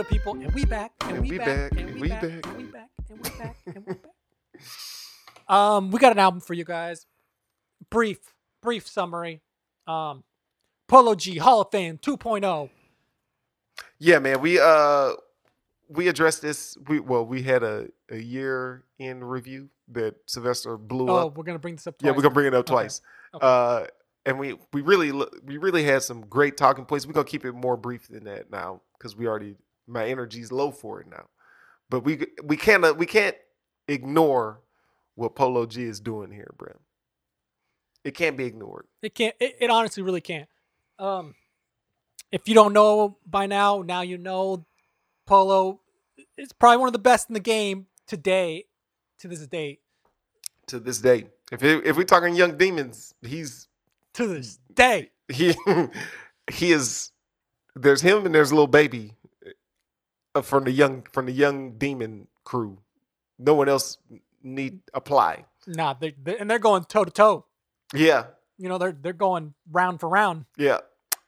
Good, people? And we back. And, And we, we back, back, And we we back. back. And we back. And we back. And we back. Um, we got an album for you guys. Brief, brief summary. Um, Polo G Hall of Fame oh. 2.0. Yeah, man. We uh we addressed this. We well, we had a, a year in review that Sylvester blew up Oh, up. we're gonna bring this up. Yeah, we're gonna bring it up twice. Okay. Uh and we we really we really had some great talking points. We're gonna keep it more brief than that now because we already my energy's low for it now. But we we can't uh, we can't ignore what Polo G is doing here, bro. It can't be ignored. It can't. It, it honestly really can't. Um, if you don't know by now, now you know. Polo is probably one of the best in the game today, to this date. To this day, if it, if we're talking young demons, he's To this day, he he is there's him and there's Lil Baby from the young from the young demon crew. No one else need apply. Nah, they, they and they're going toe to toe. yeah. You know, they're they're going round for round. yeah.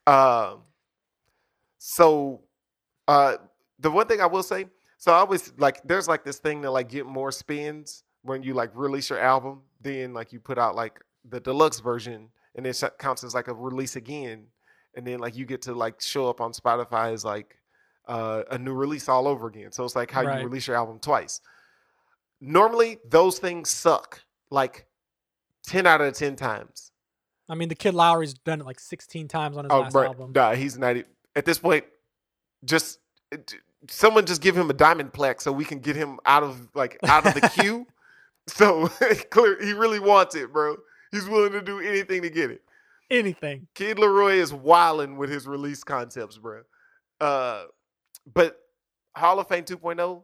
Um so uh the one thing i will say so i always like there's like this thing to like get more spins when you like release your album. Then like you put out like the deluxe version and it counts as like a release again. And then like you get to like show up on spotify as like uh, a new release all over again so it's like how Right. you release your album twice normally those things suck like 10 out of 10 times I mean, the Kid LAROI's done it like 16 times on his Oh, last right. album. Nah, he's not. At this point, just someone just give him a diamond plaque so we can get him out of like out of the queue. So clear, he really wants it, bro. He's willing to do anything to get it. Anything. Kid LAROI is wilding with his release concepts, bro. Uh, but Hall of Fame 2.0,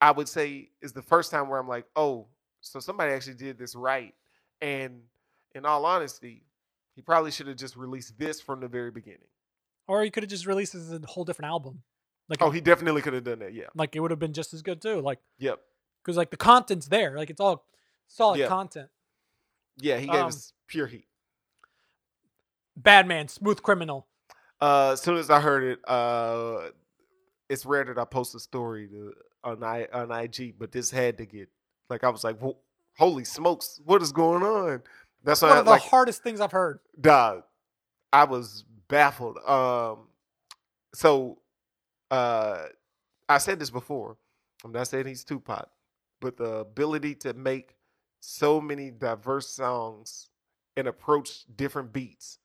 I would say, is the first time where I'm like, oh, so somebody actually did this right. And in all honesty, he probably should have just released this from the very beginning. Or he could have just released this as a whole different album. Like, Oh, he definitely could have done that. Yeah. like it would have been just as good too. Like, Yep. because like the content's there. Like it's all solid Yeah. content. Yeah, he gave Um, us pure heat. Bad man, smooth criminal. Uh, as soon as I heard it, uh, it's rare that I post a story to, on I on IG, but this had to get like I was like, "Whoa, holy smokes, what is going on? That's One I, of the like, hardest things I've heard. dog, I was baffled. Um, so, uh, I said this before. I'm not saying he's Tupac, but the ability to make so many diverse songs and approach different beats.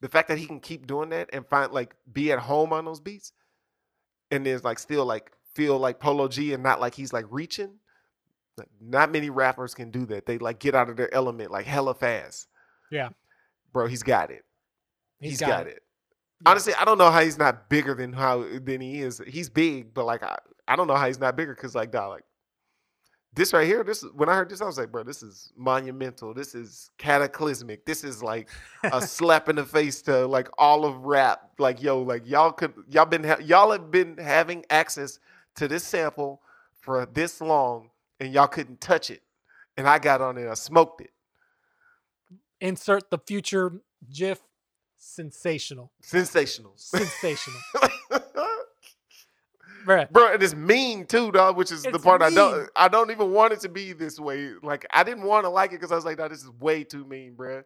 The fact that he can keep doing that and find like be at home on those beats, and then like still like feel like Polo G and not like he's like reaching. Like, not many rappers can do that. They like get out of their element like hella fast. Yeah. bro, he's got it. He's he's got got, it. it. Yeah. Honestly, I don't know how he's not bigger than how than he is. He's big, but like I, I don't know how he's not bigger because like dog, like this right here, this when I heard this, I was like, bro, this is monumental. This is cataclysmic. This is like a slap in the face to like all of rap. Like yo, like y'all could y'all been ha- y'all have been having access to this sample for this long, and y'all couldn't touch it. And I got on it, I smoked it. Insert the future GIF. Sensational. Sensational. Sensational. Bruh. bro and it's mean too dog which is the It's part i don't i don't even want it to be this way like i didn't want to like it because i was like no this is way too mean bro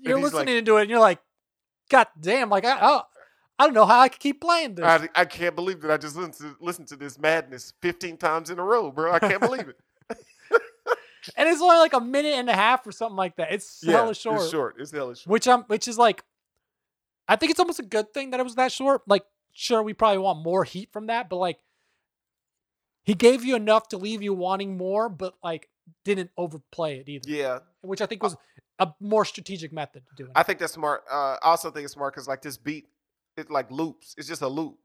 You're he's like- listening to it and you're like, God damn, like I I, I don't know how I could keep playing this. I, I can't believe that i just listened to, listened to this madness 15 times in a row bro i can't believe it and it's only like a minute and a half or something like that. It's yeah hella short. it's short it's hella short Which I'm which is like I think it's almost a good thing that it was that short. Like, sure, we probably want more heat from that, but like he gave you enough to leave you wanting more, but like didn't overplay it either. yeah Which I think was a more strategic method to doing it. i think that's smart uh i also think it's smart because like this beat it like loops it's just a loop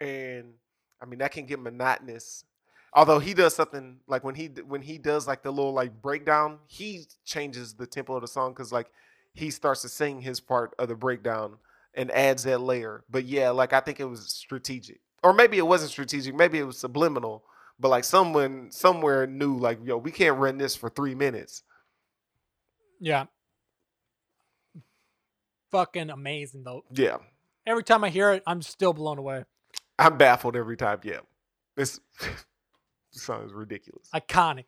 and i mean that can get monotonous although he does something like when he when he does like the little like breakdown he changes the tempo of the song because like he starts to sing his part of the breakdown and adds that layer but yeah like i think it was strategic or maybe it wasn't strategic maybe it was subliminal but like someone somewhere knew like yo we can't run this for three minutes Yeah. Fucking amazing though. yeah Every time I hear it, I'm still blown away. I'm baffled every time. Yeah, this, song is ridiculous. Iconic.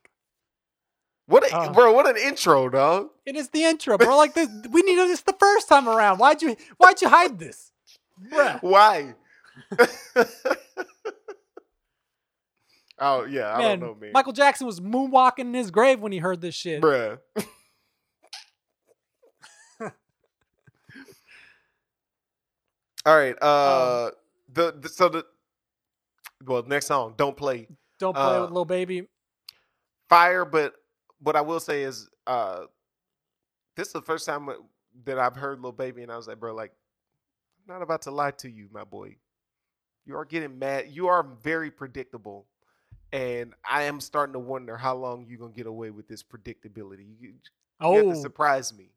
What, a, Uh. bro? What an intro, dog. It is the intro, bro. Like this, we needed this the first time around. Why'd you Why'd you hide this, Bruh. Why? oh yeah, I man, don't know, man. Michael Jackson was moonwalking in his grave when he heard this shit. Bruh. All right. Uh, the, the so the well next song, don't play Don't play Uh, with Lil Baby. fire. But what I will say is, uh, this is the first time that I've heard Lil Baby, and I was like, bro, like, I'm not about to lie to you, my boy. You are getting mad. You are very predictable. And I am starting to wonder how long you're gonna get away with this predictability. You, You have Oh, to surprise me.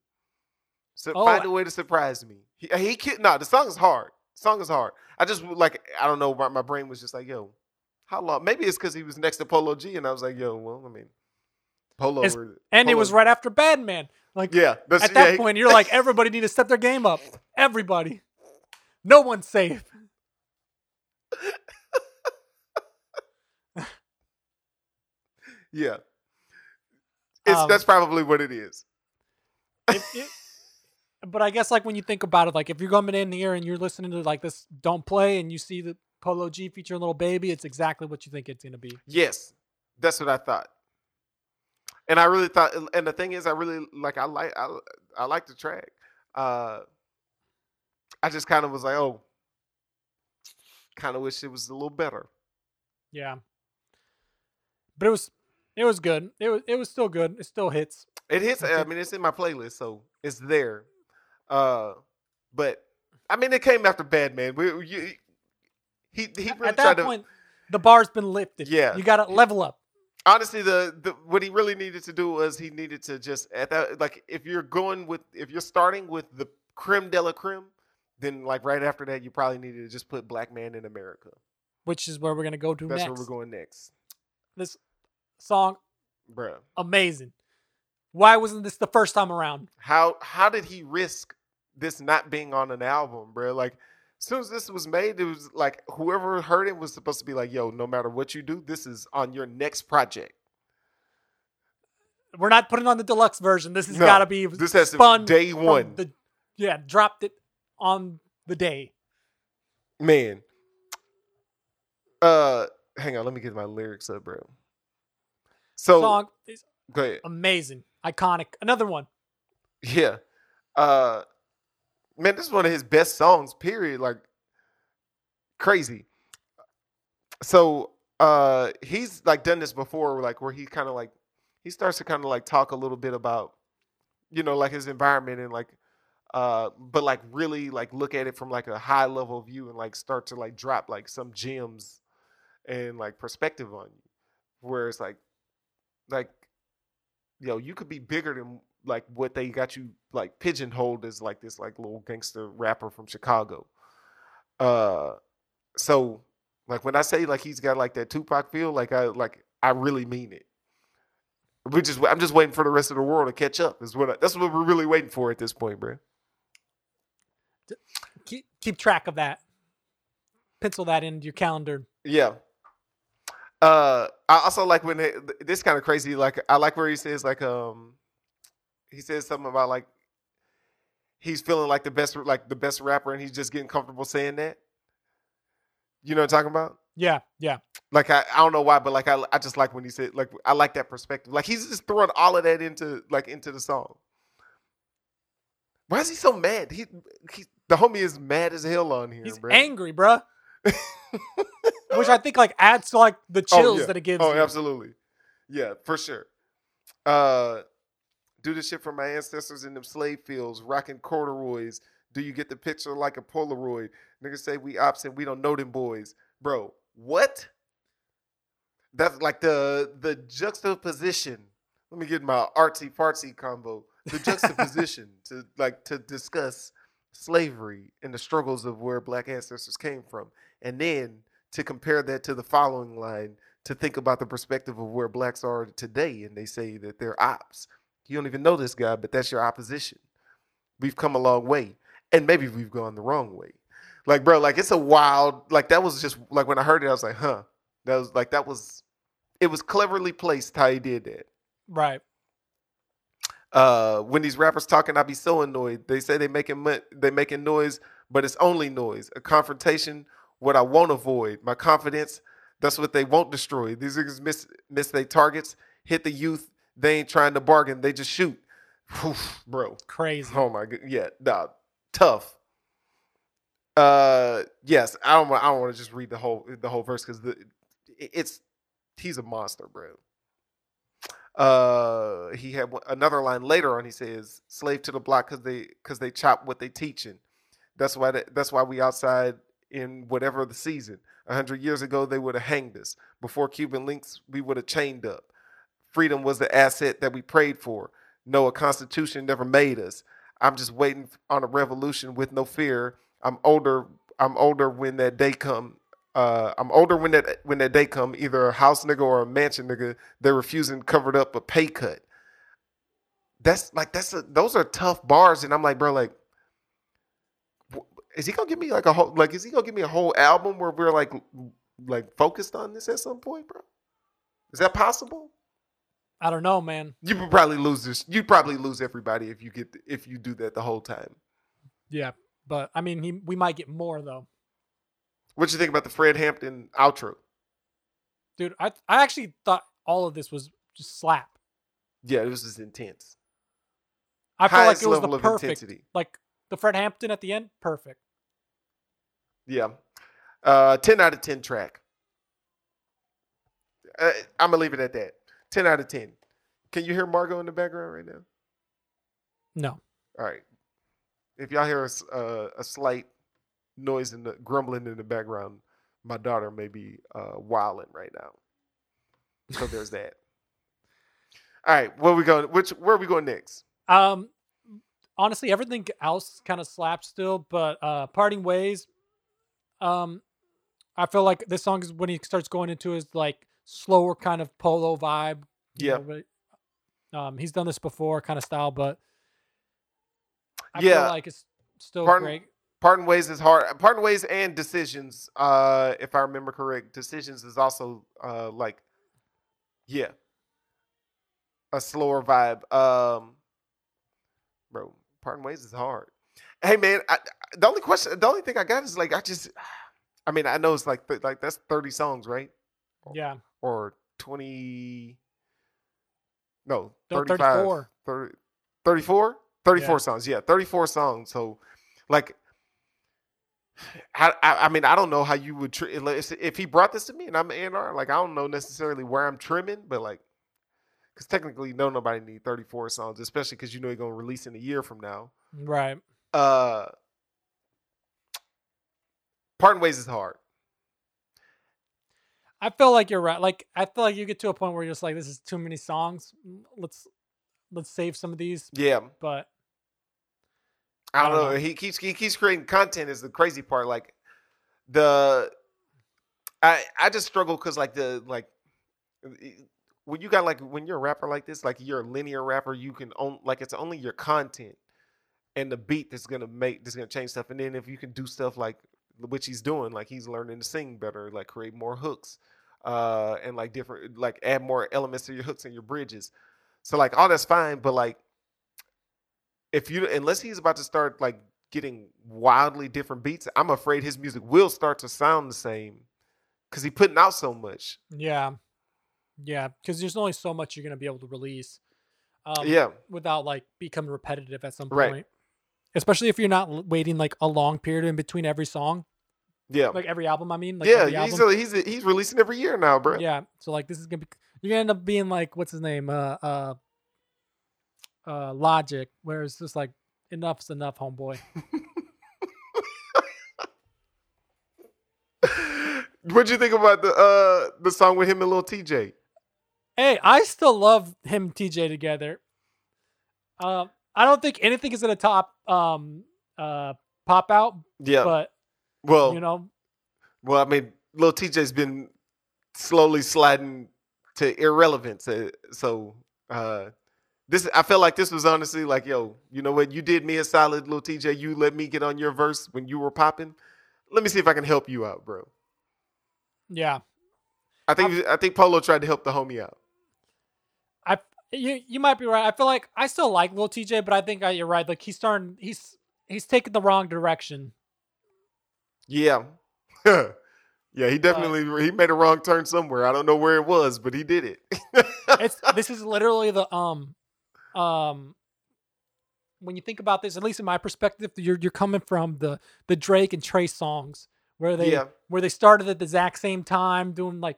So Oh, find a way to surprise me. He, he can't. No, the song is hard. The song is hard. I just like I don't know. My, my brain was just like, yo, how long? Maybe it's because he was next to Polo G, and I was like, yo, well, I mean, Polo. It's- were- and it was right after Bad Man. Like Yeah, that's, at that yeah, point, you're like, everybody need to step their game up. Everybody. No one's safe. yeah. It's Um, that's probably what it is. If- if- but I guess like when you think about it, like if you're coming in here and you're listening to like this "Don't Play" and you see the Polo G featuring Lil Baby, it's exactly what you think it's gonna be. Yes, that's what I thought. And I really thought, and the thing is, I really like. I like. I, I like the track. Uh, I just kind of was like, oh, kind of wish it was a little better. Yeah. But it was it was good. It was it was still good. It still hits. It hits. I mean, it's in my playlist, so it's there. Uh, but I mean, it came after Bad Man. We, you, he he really At that to. point, the bar's been lifted. Yeah. You gotta level up. Honestly the, the what he really needed to do was he needed to just at that like if you're going with if you're starting with the creme de la creme then like right after that you probably needed to just put black man in america Which is where we're gonna go to that's next. where we're going next This song, bruh amazing. Why wasn't this the first time around? how how did he risk this not being on an album bruh? like as soon as this was made it was like whoever heard it was supposed to be like yo no matter what you do this is on your next project We're not putting on the deluxe version. This has No, gotta be this has to spun day one The, yeah, dropped it on the day. Man. Uh hang on, let me get my lyrics up, bro. So song is go ahead. amazing, iconic. Another one. Yeah. Uh man, this is one of his best songs, period. Like crazy. So uh he's like done this before, like where he kind of like he starts to kind of like talk a little bit about, you know, like his environment and like uh but like really like look at it from like a high level view and like start to like drop like some gems and like perspective on you. Where it's like like yo, you could be bigger than like what they got you like pigeonholed as like this like little gangster rapper from Chicago. Uh so like when I say like he's got like that Tupac feel, like I like I really mean it. We just I'm just waiting for the rest of the world to catch up. Is what I, that's what we're really waiting for at this point, bro. Keep keep track of that. Pencil that into your calendar. Yeah. Uh, I also like when they, this kind of crazy. Like I like where he says like um, he says something about like he's feeling like the best like the best rapper, and he's just getting comfortable saying that. You know what I'm talking about? Yeah, yeah. Like I, I don't know why, but like I, I just like when he said like I like that perspective. Like he's just throwing all of that into like into the song. Why is he so mad? He, he the homie is mad as hell on here, He's bro. angry, bruh. Which I think like adds to like the chills yeah. that it gives. Oh, you. absolutely. Yeah, for sure. Uh do the shit from my ancestors in them slave fields, rocking corduroys. Do you get the picture like a Polaroid? Niggas say we ops and we don't know them boys. Bro, what? That's like the the juxtaposition. Let me get my artsy fartsy combo. The juxtaposition to like to discuss slavery and the struggles of where black ancestors came from. And then to compare that to the following line to think about the perspective of where blacks are today and they say that they're ops. You don't even know this guy, but that's your opposition. We've come a long way. And maybe we've gone the wrong way. Like, bro, like it's a wild. Like that was just like when I heard it, I was like, huh. That was like that was. It was cleverly placed how he did that. Right. uh when these rappers talking I'd be so annoyed they say they making they making noise but it's only noise a confrontation what i won't avoid my confidence that's what they won't destroy these niggas miss miss their targets hit the youth they ain't trying to bargain they just shoot. Whew, bro. Crazy. oh my god yeah nah, tough. Uh yes i don't want i don't want to just read the whole the whole verse because the it's he's a monster bro. Uh he had another line later on he says slave to the block because they because they chop what they teaching. That's why they, that's why we outside in whatever the season. A hundred years ago they would have hanged us. Before cuban links we would have chained up freedom was the asset that we prayed for no a constitution never made us i'm just waiting on a revolution with no fear i'm older i'm older when that day come uh, I'm older when that when that day come, either a house nigga or a mansion nigga. They're refusing covered up a pay cut. That's like that's a, those are tough bars, and I'm like, bro, like, is he gonna give me like a whole like is he gonna give me a whole album where we're like like focused on this at some point, bro? Is that possible? I don't know, man. You would probably lose this. You'd probably lose everybody if you get if you do that the whole time. Yeah, but I mean, he, we might get more though, What you think about the Fred Hampton outro? dude. I I actually thought all of this was just slap. Yeah, this is intense. I feel like it was level the of perfect, intensity. like the Fred Hampton at the end, perfect. Yeah. Uh, 10 out of 10 track. Uh, I'm to leave it at that. 10 out of 10. Can you hear Margot in the background right now? No, All right. If y'all hear a, uh, a slight noise in the grumbling in the background, my daughter may be uh, wilding right now. So there's that. All right, where we going? Which where are we going next? Um, honestly, everything else kind of slaps still, but uh, parting ways. Um, I feel like this song is when he starts going into his like slower kind of polo vibe. Yeah. know, but, um, he's done this before, kind of style, but I Yeah. feel like it's still Pardon- great. Parting ways is hard. Parting ways and decisions. Uh, if I remember correct, decisions is also uh like, yeah, a slower vibe. Um, bro, parting ways is hard. Hey man, I, I- the only question, the only thing I got is like, I just, I mean, I know it's like like that's thirty songs, right? Yeah, Or twenty. No, No, 35, 34. 30 34? 34 Yeah. songs. Yeah, 34 songs. So, like, I, I, I mean, I don't know how you would, tri- if he brought this to me and I'm an A&R, like, I don't know necessarily where I'm trimming, but like, because technically, no, nobody need 34 songs, especially because you know you're going to release in a year from now. right. Uh, Parting Ways is hard. I feel like you're right. Like I feel like you get to a point where you're just like, this is too many songs. Mm, Let's let's save some of these. Yeah. But I don't I don't know. know. He keeps he keeps creating content is the crazy part. Like the I I just struggle because like the like when you got like when you're a rapper like this, like you're a linear rapper, you can own like it's only your content and the beat that's gonna make that's gonna change stuff. And then if you can do stuff like which he's doing, like he's learning to sing better, like create more hooks, uh, and like different like add more elements to your hooks and your bridges. So like all that's fine, but like if you unless he's about to start like getting wildly different beats, I'm afraid his music will start to sound the same because he putting out so much. yeah, yeah, because there's only so much you're gonna be able to release. Um, yeah, without like becoming repetitive at some point. Right. point. Especially if you're not waiting like a long period in between every song, yeah, like every album. I mean, like yeah. He's album. he's he's releasing every year now, bro. yeah. So like this is gonna be you're gonna end up being like what's his name, uh, uh, uh, Logic, where it's just like enough's enough, homeboy. What'd you think about the uh the song with him and Lil Tjay? Hey, I still love him and Tjay together. Um, I don't think anything is gonna top um uh pop out, Yeah. but well, you know, well, I mean, Lil Tjay's been slowly sliding to irrelevance. uh, So uh this I felt like this was honestly like, yo, you know what? You did me a solid, Lil Tjay. You let me get on your verse when you were popping. let me see if I can help you out, bro. Yeah, I think I think Polo tried to help the homie out. I you you might be right. I feel like I still like Lil Tjay, but I think I, you're right. Like he's starting, he's he's taking the wrong direction. Yeah. yeah, he definitely he made a wrong turn somewhere. I don't know where it was, but he did it. It's this is literally the um um when you think about this, at least in my perspective, you're you're coming from the the Drake and Trey Songz where they Yeah. where they started at the exact same time doing like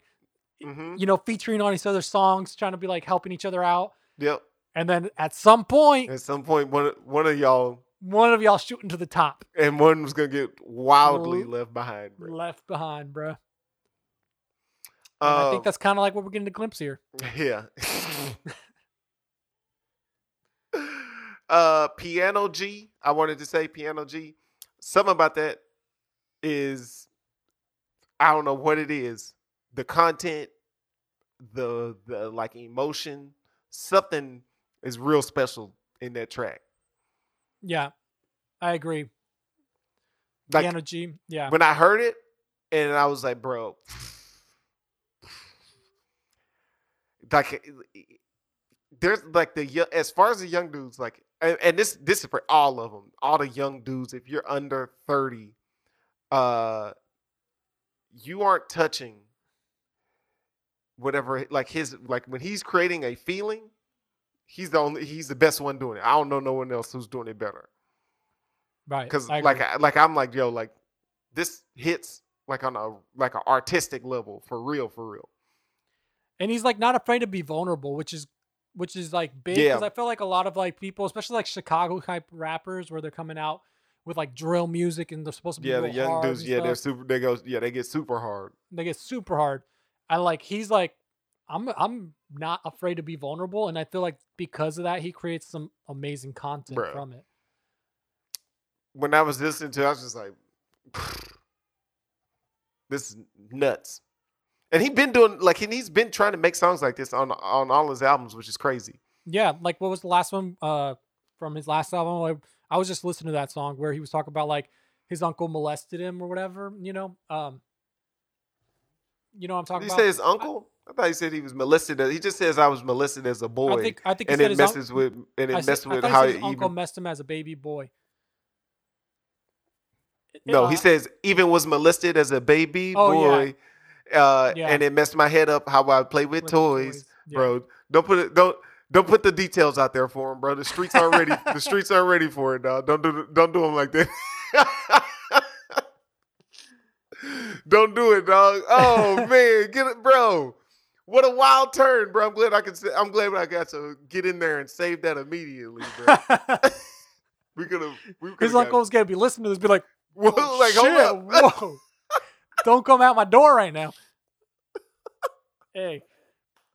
hmm you know featuring on each other's songs, trying to be like helping each other out, Yep. and then at some point, At some point, one one of y'all one of y'all shooting to the top, and one was gonna get wildly left behind. Bro. left behind, Uh, I think that's kind of like what we're getting a glimpse here. Yeah. uh Piano G. I wanted to say Piano G. Something about that is I don't know what it is. The content, the the like emotion, something is real special in that track. Yeah, I agree. Like Piano G, yeah, when I heard it, and I was like, bro, like there's like the as far as the young dudes, like, and, and this this is for all of them, all the young dudes. If you're under thirty, uh, you aren't touching whatever like his like when he's creating a feeling. He's the only. He's the best one doing it. I don't know no one else who's doing it better right. because like. I, like I'm like yo like this hits like on a like an artistic level for real for real. and he's like not afraid to be vulnerable, which is which is like big because Yeah. I feel like a lot of like people, especially like Chicago type rappers, where they're coming out with like drill music and they're supposed to be Yeah, the young dudes. Yeah, they're super. They go. Yeah, they get super hard. they get super hard. And like he's like, I'm I'm not afraid to be vulnerable, and I feel like because of that, he creates some amazing content Bruh. from it. When I was listening to, it, I was just like, this is nuts. And he's been doing like and he's been trying to make songs like this on on all his albums, which is crazy. Yeah, like what was the last one uh from his last album? Like, I was just listening to that song where he was talking about like his uncle molested him or whatever, you know. Um you know I'm Did talking he about? say his uncle? I thought he said he was molested. He just says I was molested as a boy, I think I think he and said it his un- messes with and I it said- messes I with how said he his uncle even. messed him as a baby boy. No, Uh, he says even was molested as a baby Oh, yeah. boy, uh, Yeah. and it messed my head up how I play with with toys, Yeah. bro. Don't put it. Don't don't put the details out there for him, bro. The streets aren't ready. the streets aren't ready for it, dog. Don't do don't do them like that. don't do it, dog. Oh man, get it, bro. What a wild turn, bro. I'm glad I can. I'm glad I got to get in there and save that immediately, bro. We could have. His uncle's gonna be listening to this, be like, Whoa, "Oh, like shit, whoa, don't come out my door right now." hey,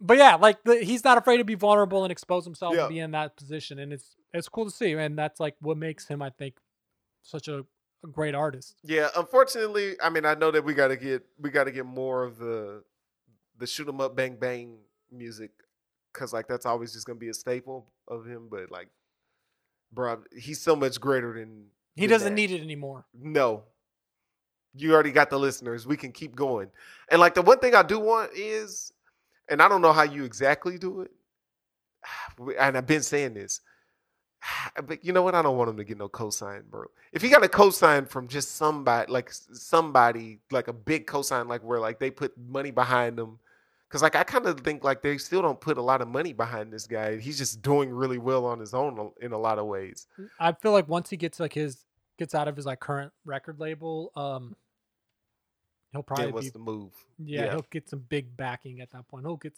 but yeah, like the, he's not afraid to be vulnerable and expose himself Yeah. and be in that position, and it's it's cool to see, and that's like what makes him, I think, such a, a great artist. Yeah, unfortunately, I mean, I know that we got to get we got to get more of the the shoot 'em up, bang bang music, because like that's always just gonna be a staple of him. But like, bro, he's so much greater than He than doesn't that. need it anymore. No, you already got the listeners. We can keep going. And like the one thing I do want is, and I don't know how you exactly do it, and I've been saying this. But you know what? I don't want him to get no cosign, bro. If he got a cosign from just somebody, like somebody, like a big cosign, like where like they put money behind them, because like I kind of think like they still don't put a lot of money behind this guy. He's just doing really well on his own in a lot of ways. I feel like once he gets like his gets out of his like current record label, um, he'll probably Then what's be the move? Yeah, Yeah. he'll get some big backing at that point. He'll get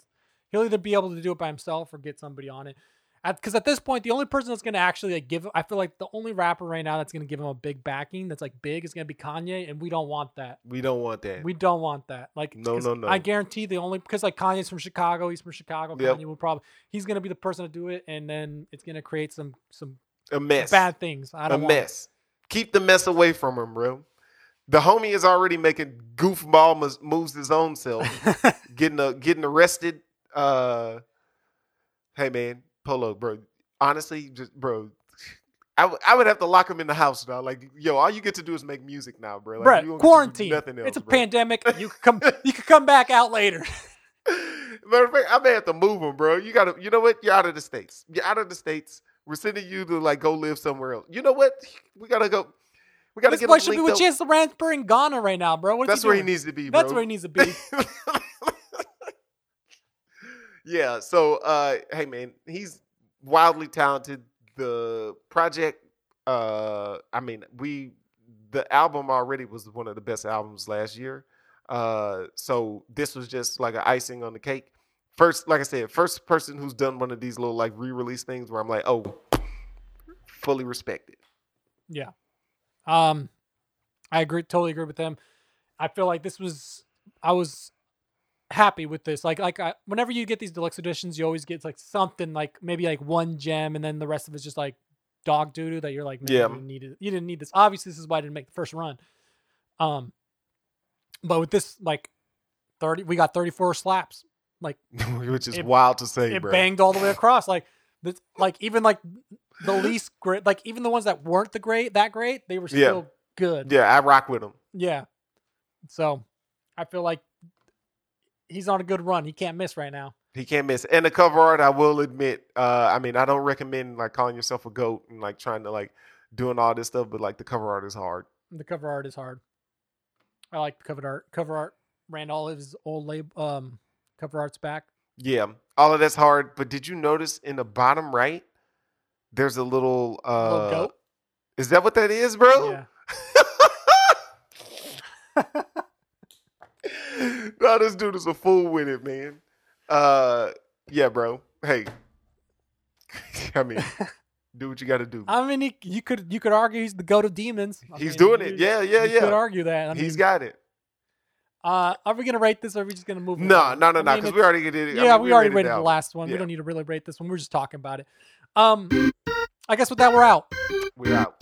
he'll either be able to do it by himself or get somebody on it. Because at, this point, the only person that's going to actually like give, I feel like the only rapper right now that's going to give him a big backing that's like big is going to be Kanye, and we don't want that. We don't want that. We don't want that. Like, no, no, no. I guarantee the only because like Kanye's from Chicago, he's from Chicago. Yep. Kanye will probably he's going to be the person to do it, and then it's going to create some some a mess. bad things. I don't want it. mess. Keep the mess away from him, bro. The homie is already making goofball moves his own self, getting a, getting arrested. Uh, hey man, Polo, bro. Honestly, just bro, I, w- I would have to lock him in the house now. Like, yo, all you get to do is make music now, bro. Like, Bruh, you don't get to do quarantine. Nothing else, it's a bro. pandemic. You could come. you could come back out later. Matter of fact, I may have to move him, bro. You gotta, you know what? You're out of the states. You're out of the states. We're sending you to like go live somewhere else. You know what? We gotta go. We gotta this get boy should be with up. Chancellor Ransbury in Ghana right now, bro. What That's he where he needs to be, bro. That's where he needs to be. Yeah. So, uh, hey, man, he's wildly talented. The project, uh, I mean, we the album already was one of the best albums last year. Uh, so this was just like an icing on the cake. First, like I said, first person who's done one of these little like re-release things where I'm like, oh, fully respected. Yeah. Um, I agree. Totally agree with them. I feel like this was. I was happy with this. Like, like I, whenever you get these deluxe editions, you always get like something like maybe like one gem, and then the rest of it's just like dog doo doo that you're like, man, Yeah. you didn't need. You didn't need this. Obviously, this is why I didn't make the first run. Um, but with this, like thirty, we got thirty four slaps. Like Which is It- wild to say, it bro. banged all the way across. Like, this, like even like the least great, like even the ones that weren't the great that great, they were Yeah. still good. Yeah, I rock with them. Yeah. So I feel like he's on a good run. He can't miss right now. He can't miss. And the cover art, I will admit, uh, I mean, I don't recommend like calling yourself a goat and like trying to like doing all this stuff, but like the cover art is hard. The cover art is hard. I like the cover art. Cover art ran all of his old lab um cover art's back. Yeah, all of that's hard. But did you notice in the bottom right, there's a little uh Little goat. Is that what that is, bro? Yeah. this dude is a fool with it, man. Uh yeah, bro. Hey. I mean, do what you gotta do. I mean, he, you could you could argue he's the goat of demons. I He's mean, doing it. Yeah, yeah, yeah. Could argue that. I He's mean, got it. Uh, are we gonna rate this, or are we just gonna move? No, on? no, no, I no, because we already did it. I Yeah, mean, we already rated rated the last one. Yeah. We don't need to really rate this one. We're just talking about it. Um, I guess with that, we're out. We're out.